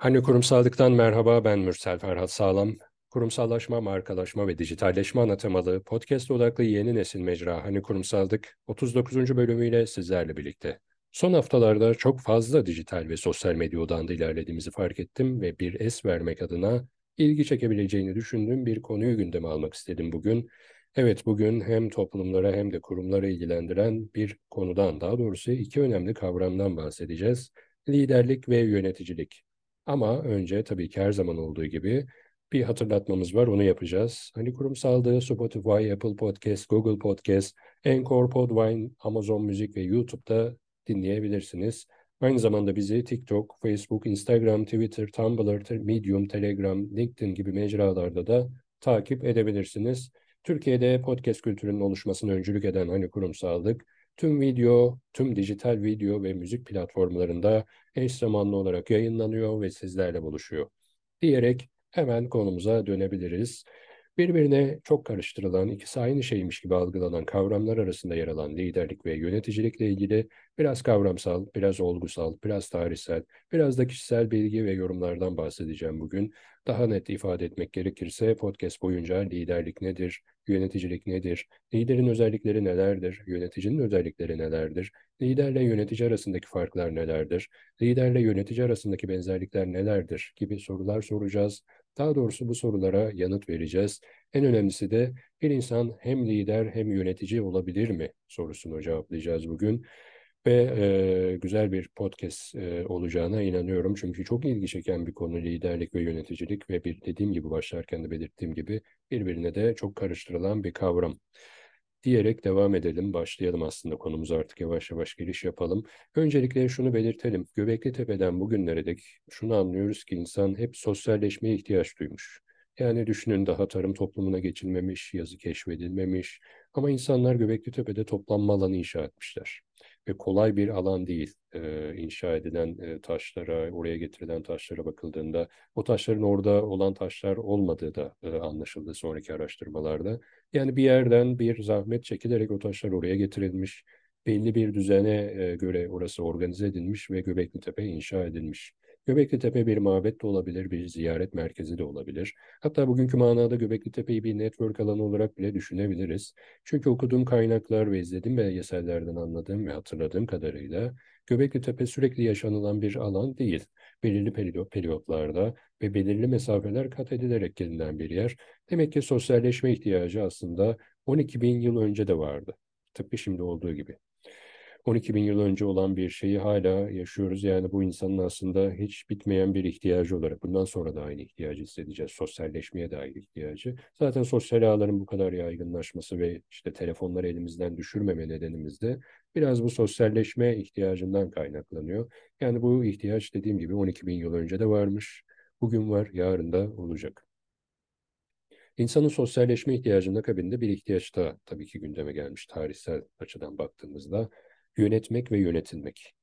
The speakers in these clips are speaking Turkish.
Hani kurumsallıktan merhaba ben Mürsel Ferhat Sağlam. Kurumsallaşma, markalaşma ve dijitalleşme ana temalı podcast odaklı yeni nesil mecra Hani Kurumsallık 39. bölümüyle sizlerle birlikte. Son haftalarda çok fazla dijital ve sosyal medya odağında ilerlediğimizi fark ettim ve bir es vermek adına ilgi çekebileceğini düşündüğüm bir konuyu gündeme almak istedim bugün. Evet bugün hem toplumlara hem de kurumlara ilgilendiren bir konudan daha doğrusu iki önemli kavramdan bahsedeceğiz. Liderlik ve yöneticilik. Ama önce tabii ki her zaman olduğu gibi bir hatırlatmamız var, onu yapacağız. Hani kurumsallığı Spotify, Apple Podcast, Google Podcast, Anchor, Podvine, Amazon Müzik ve YouTube'da dinleyebilirsiniz. Aynı zamanda bizi TikTok, Facebook, Instagram, Twitter, Tumblr, Medium, Telegram, LinkedIn gibi mecralarda da takip edebilirsiniz. Türkiye'de podcast kültürünün oluşmasına öncülük eden Hani Kurumsallık, tüm video, tüm dijital video ve müzik platformlarında eş zamanlı olarak yayınlanıyor ve sizlerle buluşuyor. Diyerek hemen konumuza dönebiliriz. Birbirine çok karıştırılan, ikisi aynı şeymiş gibi algılanan kavramlar arasında yer alan liderlik ve yöneticilikle ilgili biraz kavramsal, biraz olgusal, biraz tarihsel, biraz da kişisel bilgi ve yorumlardan bahsedeceğim bugün. Daha net ifade etmek gerekirse podcast boyunca liderlik nedir, yöneticilik nedir, liderin özellikleri nelerdir, yöneticinin özellikleri nelerdir, liderle yönetici arasındaki farklar nelerdir, liderle yönetici arasındaki benzerlikler nelerdir gibi sorular soracağız. Daha doğrusu bu sorulara yanıt vereceğiz. En önemlisi de bir insan hem lider hem yönetici olabilir mi sorusunu cevaplayacağız bugün. Ve e, güzel bir podcast e, olacağına inanıyorum. Çünkü çok ilgi çeken bir konu liderlik ve yöneticilik ve bir dediğim gibi başlarken de belirttiğim gibi birbirine de çok karıştırılan bir kavram diyerek devam edelim. Başlayalım aslında konumuza artık yavaş yavaş giriş yapalım. Öncelikle şunu belirtelim. Göbekli Tepe'den bugünlere dek şunu anlıyoruz ki insan hep sosyalleşmeye ihtiyaç duymuş. Yani düşünün daha tarım toplumuna geçilmemiş, yazı keşfedilmemiş ama insanlar Göbekli Tepe'de toplanma alanı inşa etmişler ve kolay bir alan değil. E, inşa edilen e, taşlara, oraya getirilen taşlara bakıldığında o taşların orada olan taşlar olmadığı da e, anlaşıldı sonraki araştırmalarda. Yani bir yerden bir zahmet çekilerek o taşlar oraya getirilmiş, belli bir düzene e, göre orası organize edilmiş ve Göbekli Tepe inşa edilmiş. Göbekli Tepe bir mabet de olabilir, bir ziyaret merkezi de olabilir. Hatta bugünkü manada Göbekli Tepe'yi bir network alanı olarak bile düşünebiliriz. Çünkü okuduğum kaynaklar ve izlediğim belgesellerden anladığım ve hatırladığım kadarıyla Göbekli Tepe sürekli yaşanılan bir alan değil. Belirli periyotlarda ve belirli mesafeler kat edilerek gelinen bir yer. Demek ki sosyalleşme ihtiyacı aslında 12 bin yıl önce de vardı. Tıpkı şimdi olduğu gibi. 12 bin yıl önce olan bir şeyi hala yaşıyoruz. Yani bu insanın aslında hiç bitmeyen bir ihtiyacı olarak bundan sonra da aynı ihtiyacı hissedeceğiz. Sosyalleşmeye dair ihtiyacı. Zaten sosyal ağların bu kadar yaygınlaşması ve işte telefonları elimizden düşürmeme nedenimiz de biraz bu sosyalleşme ihtiyacından kaynaklanıyor. Yani bu ihtiyaç dediğim gibi 12 bin yıl önce de varmış. Bugün var, yarın da olacak. İnsanın sosyalleşme ihtiyacının akabinde bir ihtiyaç da tabii ki gündeme gelmiş tarihsel açıdan baktığımızda yönetmek ve yönetilmek.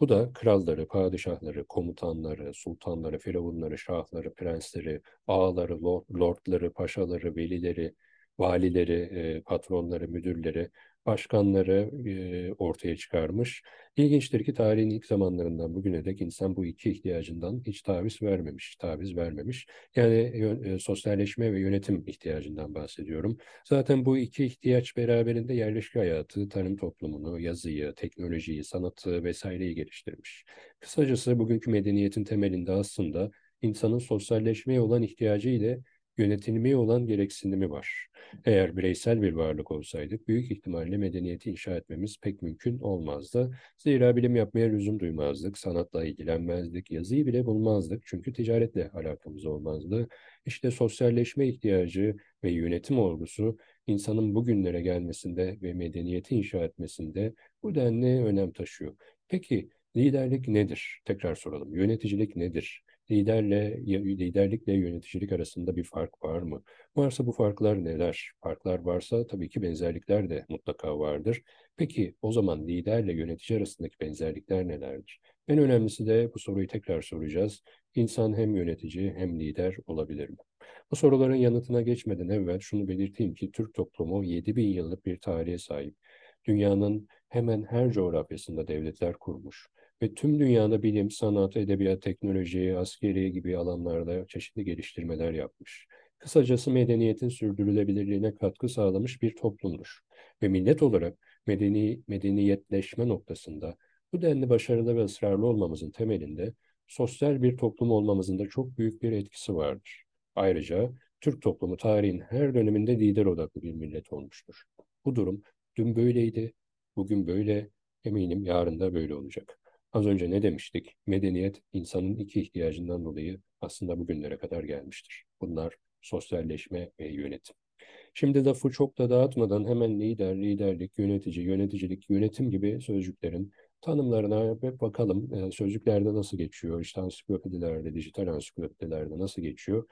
Bu da kralları, padişahları, komutanları, sultanları, firavunları, şahları, prensleri, ağaları, lordları, paşaları, velileri, valileri, patronları, müdürleri başkanları e, ortaya çıkarmış. İlginçtir ki tarihin ilk zamanlarından bugüne dek insan bu iki ihtiyacından hiç taviz vermemiş, taviz vermemiş. Yani e, sosyalleşme ve yönetim ihtiyacından bahsediyorum. Zaten bu iki ihtiyaç beraberinde yerleşik hayatı, tarım toplumunu, yazıyı, teknolojiyi, sanatı vesaireyi geliştirmiş. Kısacası bugünkü medeniyetin temelinde aslında insanın sosyalleşmeye olan ihtiyacı ile yönetilmeye olan gereksinimi var. Eğer bireysel bir varlık olsaydık büyük ihtimalle medeniyeti inşa etmemiz pek mümkün olmazdı. Zira bilim yapmaya lüzum duymazdık, sanatla ilgilenmezdik, yazıyı bile bulmazdık çünkü ticaretle alakamız olmazdı. İşte sosyalleşme ihtiyacı ve yönetim olgusu insanın bugünlere gelmesinde ve medeniyeti inşa etmesinde bu denli önem taşıyor. Peki liderlik nedir? Tekrar soralım. Yöneticilik nedir? Liderle liderlikle yöneticilik arasında bir fark var mı? Varsa bu farklar neler? Farklar varsa tabii ki benzerlikler de mutlaka vardır. Peki o zaman liderle yönetici arasındaki benzerlikler nelerdir? En önemlisi de bu soruyu tekrar soracağız. İnsan hem yönetici hem lider olabilir mi? Bu soruların yanıtına geçmeden evvel şunu belirteyim ki Türk toplumu 7000 yıllık bir tarihe sahip. Dünyanın hemen her coğrafyasında devletler kurmuş ve tüm dünyada bilim, sanat, edebiyat, teknoloji, askeri gibi alanlarda çeşitli geliştirmeler yapmış. Kısacası medeniyetin sürdürülebilirliğine katkı sağlamış bir toplumdur. Ve millet olarak medeni, medeniyetleşme noktasında bu denli başarılı ve ısrarlı olmamızın temelinde sosyal bir toplum olmamızın da çok büyük bir etkisi vardır. Ayrıca Türk toplumu tarihin her döneminde lider odaklı bir millet olmuştur. Bu durum dün böyleydi, bugün böyle, eminim yarın da böyle olacak. Az önce ne demiştik? Medeniyet insanın iki ihtiyacından dolayı aslında bugünlere kadar gelmiştir. Bunlar sosyalleşme ve yönetim. Şimdi lafı çok da dağıtmadan hemen lider, liderlik, yönetici, yöneticilik, yönetim gibi sözcüklerin tanımlarına bir bakalım. E, sözcüklerde nasıl geçiyor? İşte ansiklopedilerde, dijital ansiklopedilerde nasıl geçiyor?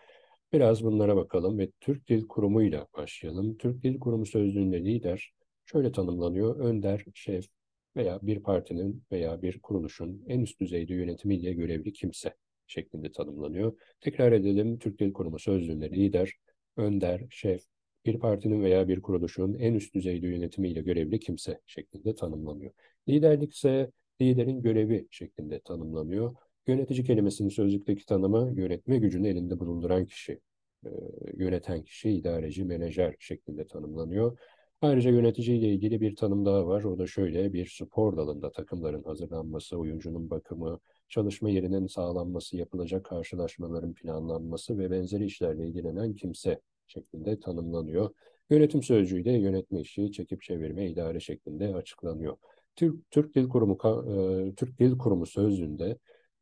Biraz bunlara bakalım ve Türk Dil Kurumu ile başlayalım. Türk Dil Kurumu sözlüğünde lider şöyle tanımlanıyor. Önder, şef veya bir partinin veya bir kuruluşun en üst düzeyde yönetimiyle görevli kimse şeklinde tanımlanıyor. Tekrar edelim. Türk Dil Kurumu sözlüğünde lider, önder, şef, bir partinin veya bir kuruluşun en üst düzeyde yönetimiyle görevli kimse şeklinde tanımlanıyor. Liderlik ise liderin görevi şeklinde tanımlanıyor. Yönetici kelimesinin sözlükteki tanımı yönetme gücünü elinde bulunduran kişi, e, yöneten kişi, idareci, menajer şeklinde tanımlanıyor. Ayrıca yönetici ile ilgili bir tanım daha var. O da şöyle bir spor dalında takımların hazırlanması, oyuncunun bakımı, çalışma yerinin sağlanması, yapılacak karşılaşmaların planlanması ve benzeri işlerle ilgilenen kimse şeklinde tanımlanıyor. Yönetim sözcüğü de yönetme işi, çekip çevirme, idare şeklinde açıklanıyor. Türk, Türk Dil Kurumu e, Türk Dil Kurumu sözlüğünde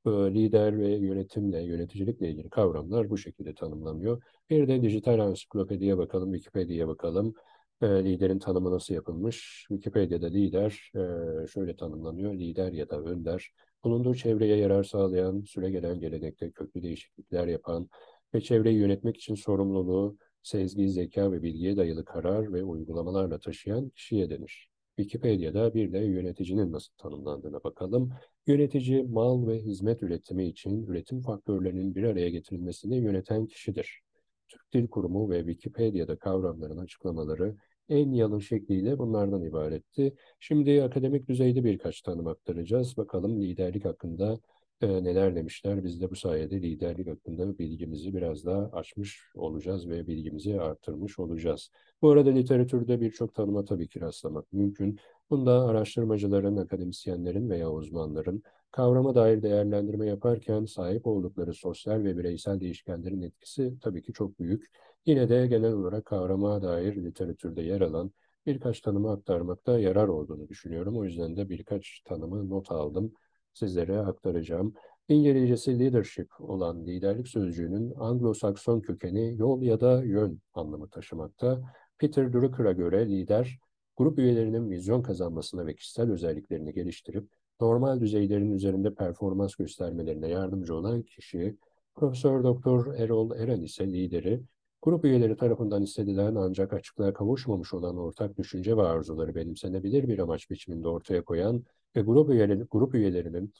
e, lider ve yönetimle, yöneticilikle ilgili kavramlar bu şekilde tanımlanıyor. Bir de dijital ansiklopediye bakalım, Wikipedia'ya bakalım. E, liderin tanımı nasıl yapılmış? Wikipedia'da lider e, şöyle tanımlanıyor. Lider ya da önder, bulunduğu çevreye yarar sağlayan, süre gelen gelenekte köklü değişiklikler yapan ve çevreyi yönetmek için sorumluluğu, sezgi, zeka ve bilgiye dayalı karar ve uygulamalarla taşıyan kişiye denir. Wikipedia'da bir de yöneticinin nasıl tanımlandığına bakalım. Yönetici, mal ve hizmet üretimi için üretim faktörlerinin bir araya getirilmesini yöneten kişidir. Türk Dil Kurumu ve Wikipedia'da kavramların açıklamaları en yalın şekliyle bunlardan ibaretti. Şimdi akademik düzeyde birkaç tanım aktaracağız. Bakalım liderlik hakkında e, neler demişler. Biz de bu sayede liderlik hakkında bilgimizi biraz daha açmış olacağız ve bilgimizi arttırmış olacağız. Bu arada literatürde birçok tanıma tabii ki rastlamak mümkün. Bunda araştırmacıların, akademisyenlerin veya uzmanların kavrama dair değerlendirme yaparken sahip oldukları sosyal ve bireysel değişkenlerin etkisi tabii ki çok büyük. Yine de genel olarak kavrama dair literatürde yer alan birkaç tanımı aktarmakta yarar olduğunu düşünüyorum. O yüzden de birkaç tanımı not aldım sizlere aktaracağım. İngilizcesi leadership olan liderlik sözcüğünün Anglo-Sakson kökeni yol ya da yön anlamı taşımakta. Peter Drucker'a göre lider, grup üyelerinin vizyon kazanmasına ve kişisel özelliklerini geliştirip normal düzeylerin üzerinde performans göstermelerine yardımcı olan kişi, Profesör Doktor Erol Eren ise lideri, grup üyeleri tarafından hissedilen ancak açıklığa kavuşmamış olan ortak düşünce ve arzuları benimsenebilir bir amaç biçiminde ortaya koyan ve grup, üyeleri, grup üyelerinin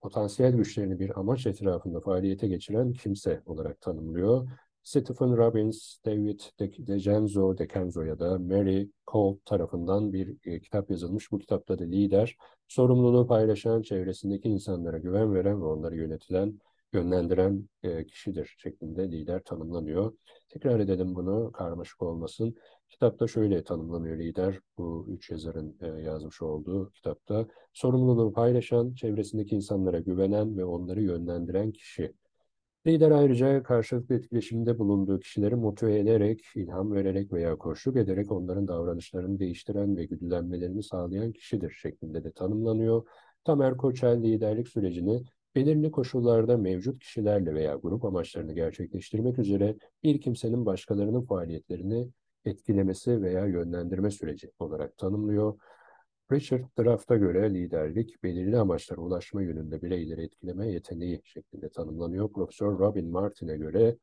potansiyel güçlerini bir amaç etrafında faaliyete geçiren kimse olarak tanımlıyor. Stephen Robbins, David DeGenzo, DeCenzo ya da Mary Cole tarafından bir e, kitap yazılmış. Bu kitapta da lider, sorumluluğu paylaşan, çevresindeki insanlara güven veren ve onları yönetilen, yönlendiren e, kişidir şeklinde lider tanımlanıyor. Tekrar edelim bunu, karmaşık olmasın. Kitapta şöyle tanımlanıyor lider, bu üç yazarın e, yazmış olduğu kitapta. Sorumluluğu paylaşan, çevresindeki insanlara güvenen ve onları yönlendiren kişi. Lider ayrıca karşılıklı etkileşimde bulunduğu kişileri motive ederek, ilham vererek veya koşluk ederek onların davranışlarını değiştiren ve güdülenmelerini sağlayan kişidir şeklinde de tanımlanıyor. Tamer Koçel liderlik sürecini belirli koşullarda mevcut kişilerle veya grup amaçlarını gerçekleştirmek üzere bir kimsenin başkalarının faaliyetlerini etkilemesi veya yönlendirme süreci olarak tanımlıyor. Richard Draft'a göre liderlik, belirli amaçlara ulaşma yönünde bireyleri etkileme yeteneği şeklinde tanımlanıyor. Profesör Robin Martin'e göre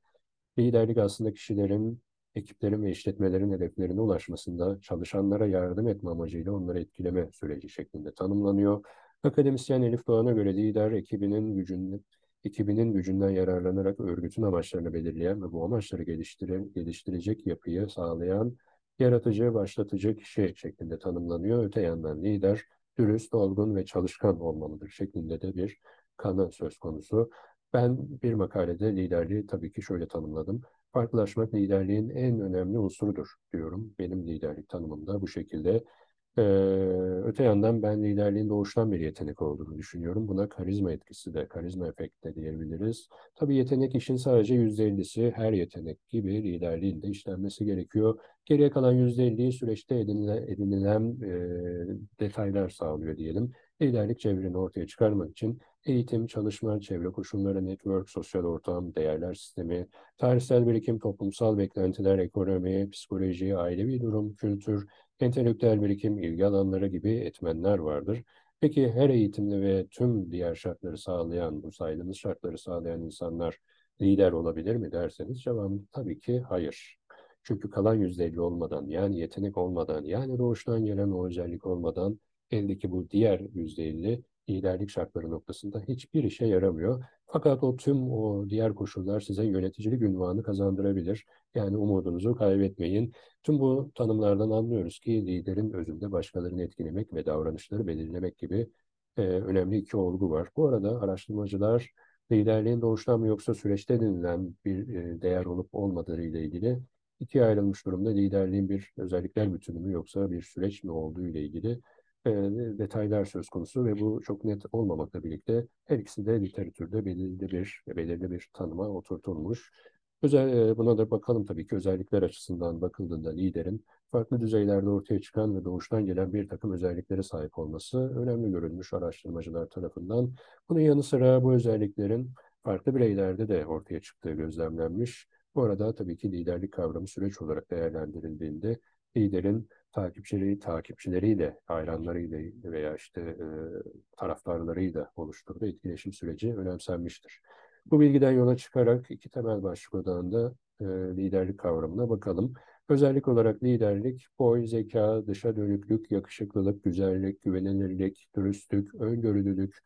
liderlik aslında kişilerin, ekiplerin ve işletmelerin hedeflerine ulaşmasında çalışanlara yardım etme amacıyla onları etkileme süreci şeklinde tanımlanıyor. Akademisyen Elif Doğan'a göre lider ekibinin gücünü, ekibinin gücünden yararlanarak örgütün amaçlarını belirleyen ve bu amaçları geliştire, geliştirecek yapıyı sağlayan yaratıcı, başlatıcı kişi şeklinde tanımlanıyor. Öte yandan lider, dürüst, olgun ve çalışkan olmalıdır şeklinde de bir kanı söz konusu. Ben bir makalede liderliği tabii ki şöyle tanımladım. Farklılaşmak liderliğin en önemli unsurudur diyorum. Benim liderlik tanımımda bu şekilde. Ee, öte yandan ben liderliğin doğuştan bir yetenek olduğunu düşünüyorum. Buna karizma etkisi de, karizma efekti de diyebiliriz. Tabii yetenek işin sadece %50'si her yetenek gibi liderliğin de işlenmesi gerekiyor. Geriye kalan %50'yi süreçte edinilen, edinilen e, detaylar sağlıyor diyelim. Liderlik çevreni ortaya çıkarmak için eğitim, çalışma, çevre koşulları, network, sosyal ortam, değerler sistemi, tarihsel birikim, toplumsal beklentiler, ekonomi, psikoloji, ailevi durum, kültür, entelektüel birikim, ilgi alanları gibi etmenler vardır. Peki her eğitimli ve tüm diğer şartları sağlayan, bu saydığımız şartları sağlayan insanlar lider olabilir mi derseniz cevabım tabii ki hayır. Çünkü kalan yüzde elli olmadan, yani yetenek olmadan, yani doğuştan gelen o özellik olmadan eldeki bu diğer yüzde elli liderlik şartları noktasında hiçbir işe yaramıyor. Fakat o tüm o diğer koşullar size yöneticilik ünvanı kazandırabilir. Yani umudunuzu kaybetmeyin. Tüm bu tanımlardan anlıyoruz ki liderin özünde başkalarını etkilemek ve davranışları belirlemek gibi e, önemli iki olgu var. Bu arada araştırmacılar liderliğin doğuştan mı yoksa süreçte edinilen bir e, değer olup olmadığı ile ilgili ikiye ayrılmış durumda. Liderliğin bir özellikler bütünü mü yoksa bir süreç mi olduğu ile ilgili e, detaylar söz konusu ve bu çok net olmamakla birlikte her ikisi de literatürde belirli bir belirli bir tanıma oturtulmuş. Özel, e, buna da bakalım tabii ki özellikler açısından bakıldığında liderin farklı düzeylerde ortaya çıkan ve doğuştan gelen bir takım özelliklere sahip olması önemli görülmüş araştırmacılar tarafından. Bunun yanı sıra bu özelliklerin farklı bireylerde de ortaya çıktığı gözlemlenmiş. Bu arada tabii ki liderlik kavramı süreç olarak değerlendirildiğinde liderin takipçileri, takipçileriyle, hayranlarıyla veya işte e, taraftarlarıyla oluşturduğu etkileşim süreci önemsenmiştir. Bu bilgiden yola çıkarak iki temel başlık odağında e, liderlik kavramına bakalım. Özellik olarak liderlik, boy, zeka, dışa dönüklük, yakışıklılık, güzellik, güvenilirlik, dürüstlük, öngörülülük,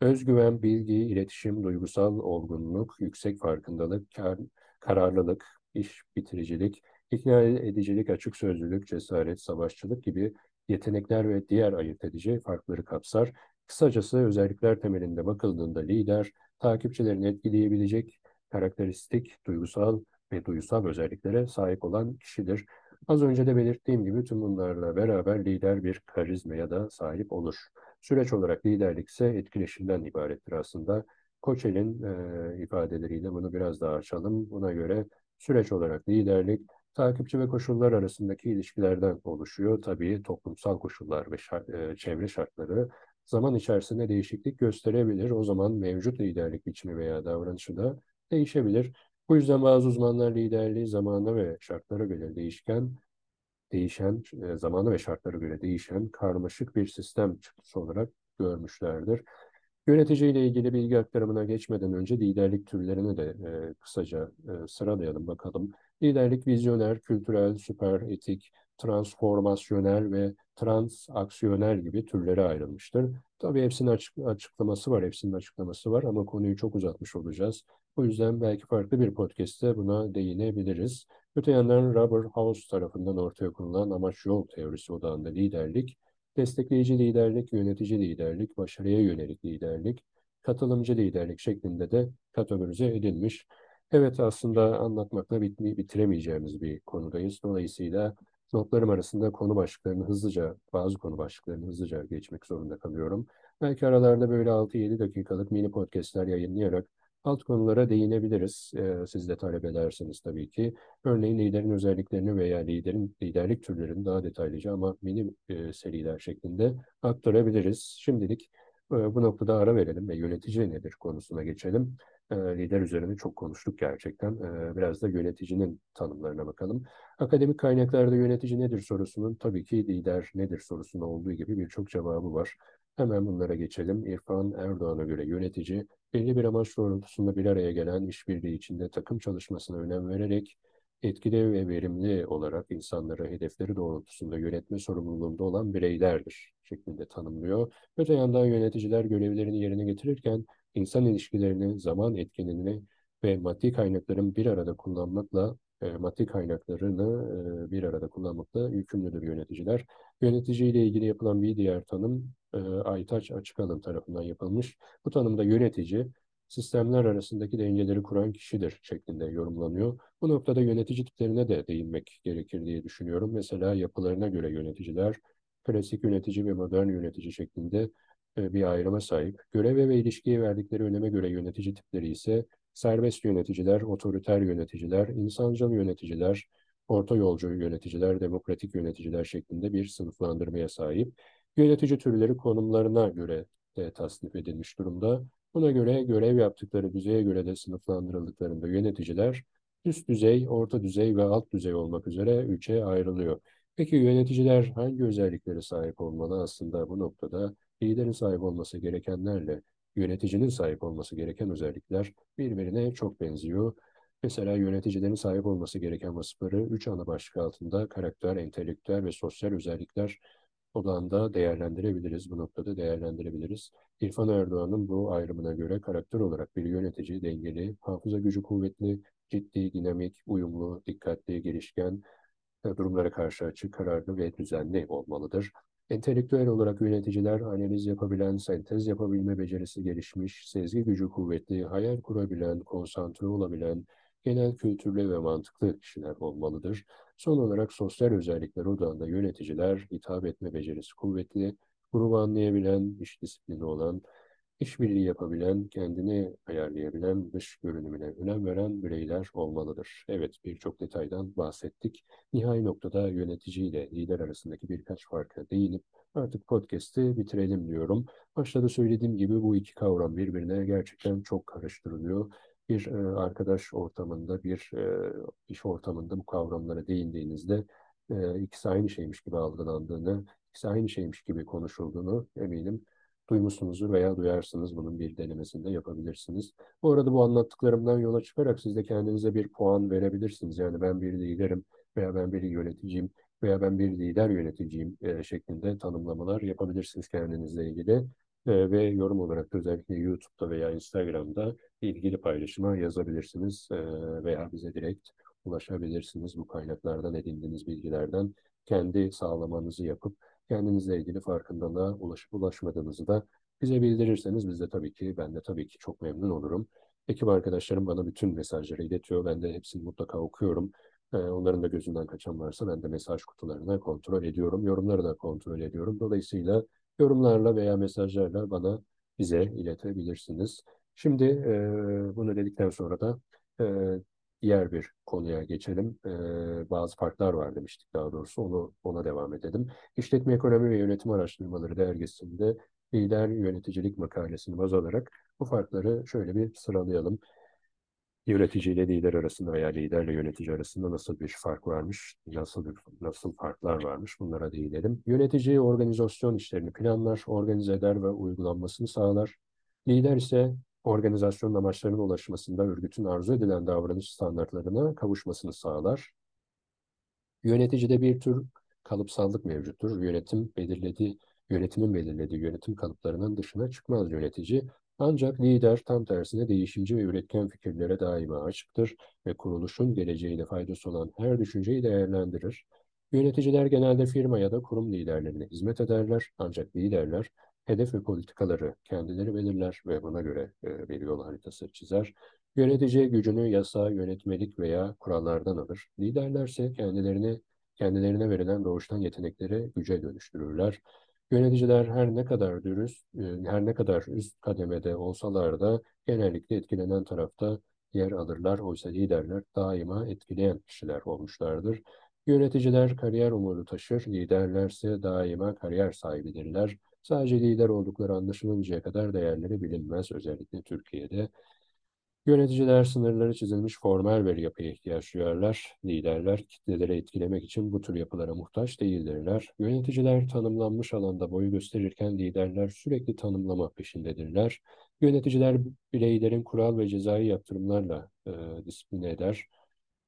özgüven, bilgi, iletişim, duygusal olgunluk, yüksek farkındalık, kar, kararlılık, iş bitiricilik, ikna edicilik, açık sözlülük, cesaret, savaşçılık gibi yetenekler ve diğer ayırt edici farkları kapsar. Kısacası özellikler temelinde bakıldığında lider, takipçilerini etkileyebilecek karakteristik, duygusal ve duysal özelliklere sahip olan kişidir. Az önce de belirttiğim gibi tüm bunlarla beraber lider bir karizma ya da sahip olur. Süreç olarak liderlik ise etkileşimden ibarettir aslında. Koçel'in e, ifadeleriyle bunu biraz daha açalım. Buna göre süreç olarak liderlik takipçi ve koşullar arasındaki ilişkilerden oluşuyor. Tabii toplumsal koşullar ve şart, e, çevre şartları zaman içerisinde değişiklik gösterebilir. O zaman mevcut liderlik biçimi veya davranışı da değişebilir. Bu yüzden bazı uzmanlar liderliği zamana ve şartlara göre değişken, değişen, e, zamana ve şartlara göre değişen karmaşık bir sistem çıktısı olarak görmüşlerdir. Yönetici ile ilgili bilgi aktarımına geçmeden önce liderlik türlerini de e, kısaca e, sıralayalım bakalım. Liderlik vizyoner, kültürel, süper etik, transformasyonel ve transaksiyonel gibi türlere ayrılmıştır. Tabii hepsinin açık, açıklaması var, hepsinin açıklaması var ama konuyu çok uzatmış olacağız. O yüzden belki farklı bir podcast'te buna değinebiliriz. Öte yandan Robert House tarafından ortaya konulan amaç yol teorisi odağında liderlik, destekleyici liderlik, yönetici liderlik, başarıya yönelik liderlik, katılımcı liderlik şeklinde de kategorize edilmiş. Evet aslında anlatmakla bitiremeyeceğimiz bir konudayız. Dolayısıyla notlarım arasında konu başlıklarını hızlıca, bazı konu başlıklarını hızlıca geçmek zorunda kalıyorum. Belki aralarda böyle 6-7 dakikalık mini podcastler yayınlayarak alt konulara değinebiliriz. Ee, siz de talep ederseniz tabii ki. Örneğin liderin özelliklerini veya liderin liderlik türlerini daha detaylıca ama mini e, seriler şeklinde aktarabiliriz. Şimdilik e, bu noktada ara verelim ve yönetici nedir konusuna geçelim. Lider üzerine çok konuştuk gerçekten. Biraz da yöneticinin tanımlarına bakalım. Akademik kaynaklarda yönetici nedir sorusunun tabii ki lider nedir sorusunda olduğu gibi birçok cevabı var. Hemen bunlara geçelim. İrfan Erdoğan'a göre yönetici, belli bir amaç doğrultusunda bir araya gelen işbirliği içinde takım çalışmasına önem vererek etkili ve verimli olarak insanları hedefleri doğrultusunda yönetme sorumluluğunda olan bireylerdir şeklinde tanımlıyor. Öte yandan yöneticiler görevlerini yerine getirirken insan ilişkilerini, zaman etkinliğini ve maddi kaynakların bir arada kullanmakla e, maddi kaynaklarını e, bir arada kullanmakla yükümlüdür yöneticiler. Yönetici ile ilgili yapılan bir diğer tanım e, Aytaç Açıkalın tarafından yapılmış. Bu tanımda yönetici, sistemler arasındaki dengeleri kuran kişidir şeklinde yorumlanıyor. Bu noktada yönetici tiplerine de değinmek gerekir diye düşünüyorum. Mesela yapılarına göre yöneticiler, klasik yönetici ve modern yönetici şeklinde bir ayrıma sahip. Göreve ve ilişkiye verdikleri öneme göre yönetici tipleri ise serbest yöneticiler, otoriter yöneticiler, insancıl yöneticiler, orta yolcu yöneticiler, demokratik yöneticiler şeklinde bir sınıflandırmaya sahip. Yönetici türleri konumlarına göre de tasnif edilmiş durumda. Buna göre görev yaptıkları düzeye göre de sınıflandırıldıklarında yöneticiler üst düzey, orta düzey ve alt düzey olmak üzere üçe ayrılıyor. Peki yöneticiler hangi özelliklere sahip olmalı? Aslında bu noktada liderin sahip olması gerekenlerle yöneticinin sahip olması gereken özellikler birbirine çok benziyor. Mesela yöneticilerin sahip olması gereken vasıfları üç ana başlık altında karakter, entelektüel ve sosyal özellikler odağında değerlendirebiliriz. Bu noktada değerlendirebiliriz. İrfan Erdoğan'ın bu ayrımına göre karakter olarak bir yönetici dengeli, hafıza gücü kuvvetli, ciddi, dinamik, uyumlu, dikkatli, girişken, durumlara karşı açık, kararlı ve düzenli olmalıdır. Entelektüel olarak yöneticiler analiz yapabilen, sentez yapabilme becerisi gelişmiş, sezgi gücü kuvvetli, hayal kurabilen, konsantre olabilen, genel kültürlü ve mantıklı kişiler olmalıdır. Son olarak sosyal özellikler odağında yöneticiler hitap etme becerisi kuvvetli, grubu anlayabilen, iş disiplini olan, işbirliği yapabilen, kendini ayarlayabilen, dış görünümüne önem veren bireyler olmalıdır. Evet, birçok detaydan bahsettik. Nihai noktada yönetici ile lider arasındaki birkaç farka değinip artık podcast'i bitirelim diyorum. Başta da söylediğim gibi bu iki kavram birbirine gerçekten çok karıştırılıyor bir e, arkadaş ortamında, bir e, iş ortamında bu kavramlara değindiğinizde e, ikisi aynı şeymiş gibi algılandığını, ikisi aynı şeymiş gibi konuşulduğunu eminim duymuşsunuzdur veya duyarsınız. Bunun bir denemesinde yapabilirsiniz. Bu arada bu anlattıklarımdan yola çıkarak siz de kendinize bir puan verebilirsiniz. Yani ben bir liderim veya ben bir yöneticiyim veya ben bir lider yöneticiyim e, şeklinde tanımlamalar yapabilirsiniz kendinizle ilgili. E, ve yorum olarak özellikle YouTube'da veya Instagram'da ilgili paylaşıma yazabilirsiniz e, veya bize direkt ulaşabilirsiniz. Bu kaynaklardan edindiğiniz bilgilerden kendi sağlamanızı yapıp kendinizle ilgili farkındalığa ulaşıp ulaşmadığınızı da bize bildirirseniz biz de tabii ki ben de tabii ki çok memnun olurum. Ekip arkadaşlarım bana bütün mesajları iletiyor. Ben de hepsini mutlaka okuyorum. Ee, onların da gözünden kaçan varsa ben de mesaj kutularına kontrol ediyorum. Yorumları da kontrol ediyorum. Dolayısıyla yorumlarla veya mesajlarla bana bize iletebilirsiniz. Şimdi e, bunu dedikten sonra da e, diğer bir konuya geçelim. E, bazı farklar var demiştik daha doğrusu. Onu ona devam edelim. İşletme Ekonomi ve Yönetim Araştırmaları dergisinde lider yöneticilik makalesini baz alarak bu farkları şöyle bir sıralayalım yönetici ile lider arasında veya liderle yönetici arasında nasıl bir fark varmış, nasıl nasıl farklar varmış bunlara değinelim. Yönetici organizasyon işlerini planlar, organize eder ve uygulanmasını sağlar. Lider ise organizasyon amaçlarına ulaşmasında örgütün arzu edilen davranış standartlarına kavuşmasını sağlar. Yöneticide bir tür kalıpsallık mevcuttur. Yönetim belirlediği, yönetimin belirlediği yönetim kalıplarının dışına çıkmaz yönetici. Ancak lider tam tersine değişimci ve üretken fikirlere daima açıktır ve kuruluşun geleceğine faydası olan her düşünceyi değerlendirir. Yöneticiler genelde firma ya da kurum liderlerine hizmet ederler ancak liderler hedef ve politikaları kendileri belirler ve buna göre e, bir yol haritası çizer. Yönetici gücünü yasa, yönetmelik veya kurallardan alır. Liderlerse kendilerini kendilerine verilen doğuştan yetenekleri güce dönüştürürler. Yöneticiler her ne kadar dürüst, e, her ne kadar üst kademede olsalar da genellikle etkilenen tarafta yer alırlar. Oysa liderler daima etkileyen kişiler olmuşlardır. Yöneticiler kariyer umudu taşır, liderlerse daima kariyer sahibidirler. Sadece lider oldukları anlaşılıncaya kadar değerleri bilinmez, özellikle Türkiye'de. Yöneticiler sınırları çizilmiş formal bir yapıya ihtiyaç duyarlar. Liderler kitleleri etkilemek için bu tür yapılara muhtaç değildirler. Yöneticiler tanımlanmış alanda boyu gösterirken liderler sürekli tanımlama peşindedirler. Yöneticiler bireylerin kural ve cezai yaptırımlarla e, disipline eder.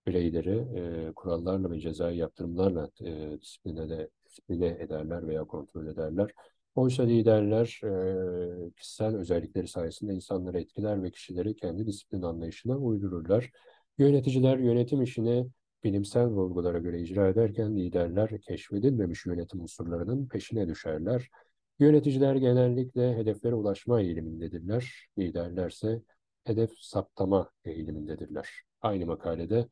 Bireyleri e, kurallarla ve cezai yaptırımlarla e, disipline, disipline ederler veya kontrol ederler. Oysa liderler e, kişisel özellikleri sayesinde insanları etkiler ve kişileri kendi disiplin anlayışına uydururlar. Yöneticiler yönetim işini bilimsel vurgulara göre icra ederken liderler keşfedilmemiş yönetim unsurlarının peşine düşerler. Yöneticiler genellikle hedeflere ulaşma eğilimindedirler. Liderlerse hedef saptama eğilimindedirler. Aynı makalede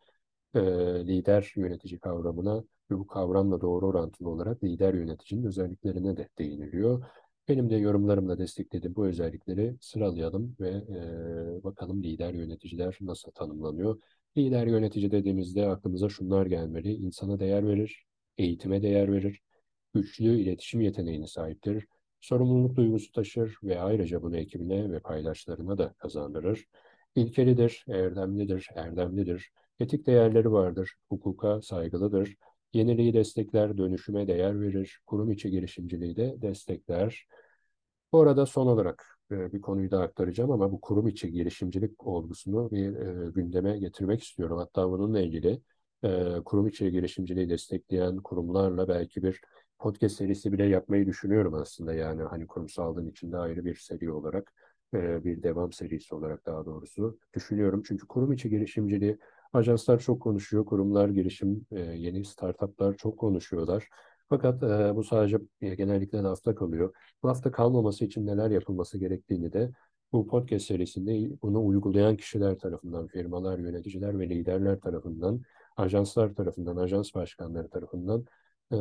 e, lider yönetici kavramına ve bu kavramla doğru orantılı olarak lider yöneticinin özelliklerine de değiniliyor. Benim de yorumlarımla desteklediğim bu özellikleri sıralayalım ve e, bakalım lider yöneticiler nasıl tanımlanıyor. Lider yönetici dediğimizde aklımıza şunlar gelmeli. İnsana değer verir, eğitime değer verir, güçlü iletişim yeteneğine sahiptir, sorumluluk duygusu taşır ve ayrıca bunu ekibine ve paydaşlarına da kazandırır. İlkelidir, erdemlidir, erdemlidir, etik değerleri vardır, hukuka saygılıdır, yeniliği destekler, dönüşüme değer verir, kurum içi girişimciliği de destekler. Bu arada son olarak e, bir konuyu da aktaracağım ama bu kurum içi girişimcilik olgusunu bir e, gündeme getirmek istiyorum. Hatta bununla ilgili e, kurum içi girişimciliği destekleyen kurumlarla belki bir podcast serisi bile yapmayı düşünüyorum aslında. Yani hani kurumsallığın içinde ayrı bir seri olarak, bir devam serisi olarak daha doğrusu düşünüyorum. Çünkü kurum içi girişimciliği, ajanslar çok konuşuyor, kurumlar, girişim, e, yeni startuplar çok konuşuyorlar. Fakat e, bu sadece e, genellikle lafta kalıyor. Lafta kalmaması için neler yapılması gerektiğini de bu podcast serisinde bunu uygulayan kişiler tarafından, firmalar, yöneticiler ve liderler tarafından, ajanslar tarafından, ajans başkanları tarafından e,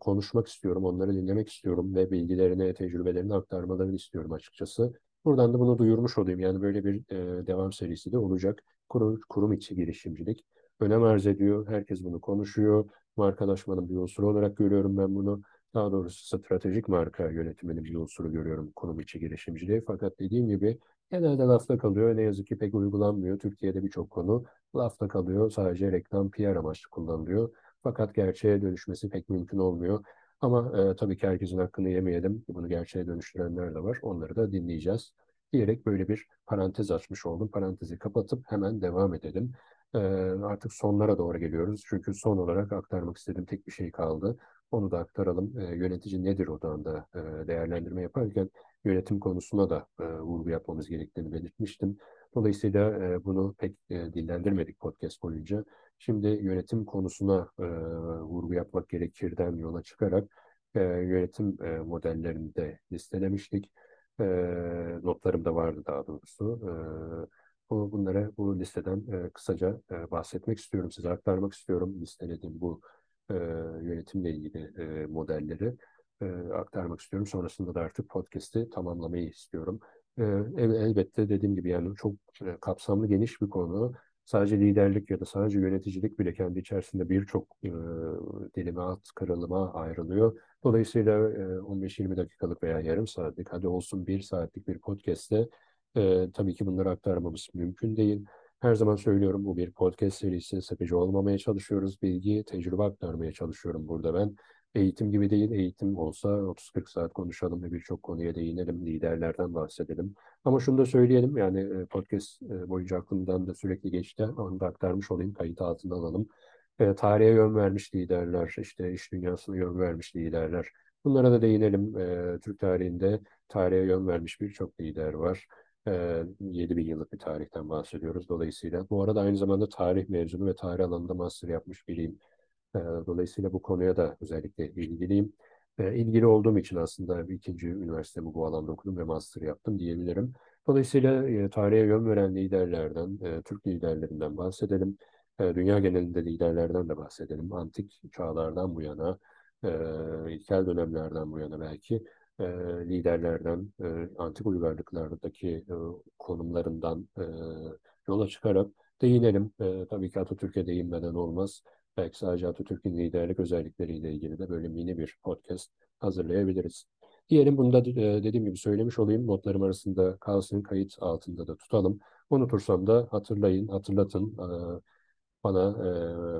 konuşmak istiyorum, onları dinlemek istiyorum ve bilgilerini, tecrübelerini aktarmalarını istiyorum açıkçası. Buradan da bunu duyurmuş olayım. Yani böyle bir e, devam serisi de olacak. Kurum, kurum içi girişimcilik önem arz ediyor. Herkes bunu konuşuyor. Markalaşmanın bir unsuru olarak görüyorum ben bunu. Daha doğrusu stratejik marka yönetiminin bir unsuru görüyorum kurum içi girişimciliği. Fakat dediğim gibi genelde lafta kalıyor. Ne yazık ki pek uygulanmıyor. Türkiye'de birçok konu lafta kalıyor. Sadece reklam, PR amaçlı kullanılıyor. Fakat gerçeğe dönüşmesi pek mümkün olmuyor. Ama e, tabii ki herkesin hakkını yemeyelim. Bunu gerçeğe dönüştürenler de var. Onları da dinleyeceğiz. Diyerek böyle bir parantez açmış oldum. Parantezi kapatıp hemen devam edelim. E, artık sonlara doğru geliyoruz. Çünkü son olarak aktarmak istediğim tek bir şey kaldı. Onu da aktaralım. E, yönetici nedir odağında e, değerlendirme yaparken yönetim konusuna da e, vurgu yapmamız gerektiğini belirtmiştim. Dolayısıyla e, bunu pek e, dillendirmedik podcast boyunca. Şimdi yönetim konusuna e, vurgu yapmak gerekirden yola çıkarak e, yönetim e, modellerini de listelemiştik. E, notlarım da vardı daha doğrusu. E, bu, bunlara bu listeden e, kısaca e, bahsetmek istiyorum, size aktarmak istiyorum. Listeledim bu e, yönetimle ilgili e, modelleri e, aktarmak istiyorum. Sonrasında da artık podcast'i tamamlamayı istiyorum. E, elbette dediğim gibi yani çok e, kapsamlı geniş bir konu sadece liderlik ya da sadece yöneticilik bile kendi içerisinde birçok e, dilime, alt kırılıma ayrılıyor. Dolayısıyla e, 15-20 dakikalık veya yarım saatlik, hadi olsun bir saatlik bir podcast'te e, tabii ki bunları aktarmamız mümkün değil. Her zaman söylüyorum bu bir podcast serisi, sıkıcı olmamaya çalışıyoruz. Bilgi, tecrübe aktarmaya çalışıyorum burada ben. Eğitim gibi değil, eğitim olsa 30-40 saat konuşalım ve birçok konuya değinelim, liderlerden bahsedelim. Ama şunu da söyleyelim, yani podcast boyunca aklımdan da sürekli geçti, onu da aktarmış olayım, kayıt altına alalım. E, tarihe yön vermiş liderler, işte iş dünyasına yön vermiş liderler. Bunlara da değinelim. E, Türk tarihinde tarihe yön vermiş birçok lider var. E, 7000 yıllık bir tarihten bahsediyoruz dolayısıyla. Bu arada aynı zamanda tarih mezunu ve tarih alanında master yapmış biriyim. E, dolayısıyla bu konuya da özellikle ilgiliyim. E, ilgili olduğum için aslında ikinci üniversitemi bu alanda okudum ve master yaptım diyebilirim. Dolayısıyla e, tarihe yön veren liderlerden, e, Türk liderlerinden bahsedelim. Dünya genelinde liderlerden de bahsedelim. Antik çağlardan bu yana, e, ilkel dönemlerden bu yana belki e, liderlerden, e, antik uygarlıklardaki e, konumlarından e, yola çıkarak değinelim. E, tabii ki Atatürk'e değinmeden olmaz. Belki sadece Atatürk'ün liderlik özellikleriyle ilgili de böyle mini bir podcast hazırlayabiliriz. Diyelim bunu da dediğim gibi söylemiş olayım. Notlarım arasında kalsın, kayıt altında da tutalım. Unutursam da hatırlayın, hatırlatın. E, bana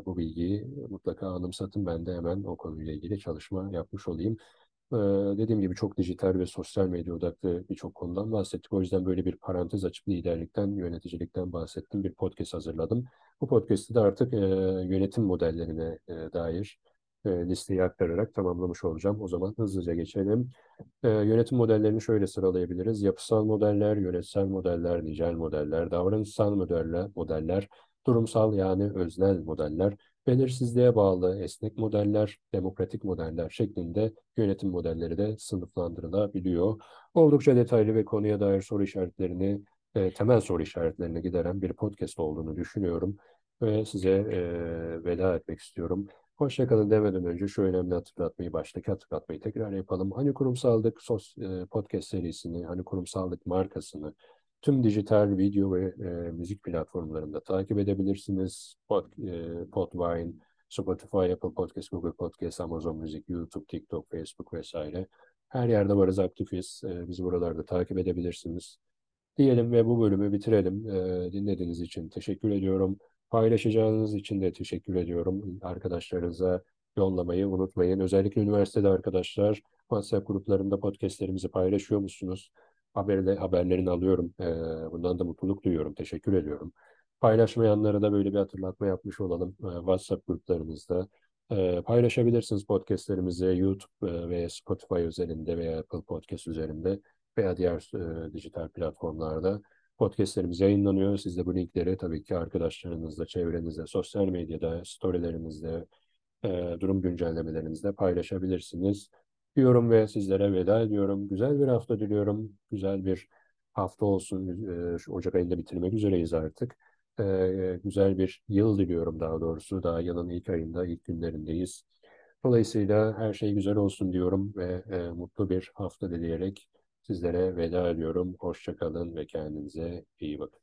e, bu bilgiyi mutlaka anımsatın. Ben de hemen o konuyla ilgili çalışma yapmış olayım. Ee, dediğim gibi çok dijital ve sosyal medya odaklı birçok konudan bahsettik. O yüzden böyle bir parantez açıp liderlikten, yöneticilikten bahsettim. Bir podcast hazırladım. Bu podcast'ı da artık e, yönetim modellerine e, dair e, listeyi aktararak tamamlamış olacağım. O zaman hızlıca geçelim. E, yönetim modellerini şöyle sıralayabiliriz. Yapısal modeller, yönetsel modeller, nicel modeller, davranışsal modeller, modeller durumsal yani öznel modeller, belirsizliğe bağlı esnek modeller, demokratik modeller şeklinde yönetim modelleri de sınıflandırılabiliyor. Oldukça detaylı ve konuya dair soru işaretlerini, e, temel soru işaretlerini gideren bir podcast olduğunu düşünüyorum ve size e, veda etmek istiyorum. Hoşçakalın demeden önce şu önemli hatırlatmayı, baştaki hatırlatmayı tekrar yapalım. Hani Kurumsallık sos, e, podcast serisini, Hani Kurumsallık markasını tüm dijital video ve e, müzik platformlarında takip edebilirsiniz. Pod, e, Podvine, Spotify, Apple Podcast, Google Podcast, Amazon Müzik, YouTube, TikTok, Facebook vesaire. Her yerde varız, aktifiz. E, bizi buralarda takip edebilirsiniz. Diyelim ve bu bölümü bitirelim. E, dinlediğiniz için teşekkür ediyorum. Paylaşacağınız için de teşekkür ediyorum. Arkadaşlarınıza yollamayı unutmayın. Özellikle üniversitede arkadaşlar WhatsApp gruplarında podcastlerimizi paylaşıyor musunuz? Haberle, haberlerini alıyorum. Ee, bundan da mutluluk duyuyorum. Teşekkür ediyorum. Paylaşmayanlara da böyle bir hatırlatma yapmış olalım. Ee, WhatsApp gruplarımızda e, paylaşabilirsiniz podcastlerimizi YouTube e, ve Spotify üzerinde veya Apple Podcast üzerinde veya diğer e, dijital platformlarda podcastlerimiz yayınlanıyor. Siz de bu linkleri tabii ki arkadaşlarınızla, çevrenizde, sosyal medyada, storylerinizde, e, durum güncellemelerinizde paylaşabilirsiniz diyorum ve sizlere veda ediyorum. Güzel bir hafta diliyorum. Güzel bir hafta olsun. E, şu Ocak ayında bitirmek üzereyiz artık. E, güzel bir yıl diliyorum daha doğrusu. Daha yılın ilk ayında, ilk günlerindeyiz. Dolayısıyla her şey güzel olsun diyorum ve e, mutlu bir hafta dileyerek sizlere veda ediyorum. Hoşça kalın ve kendinize iyi bakın.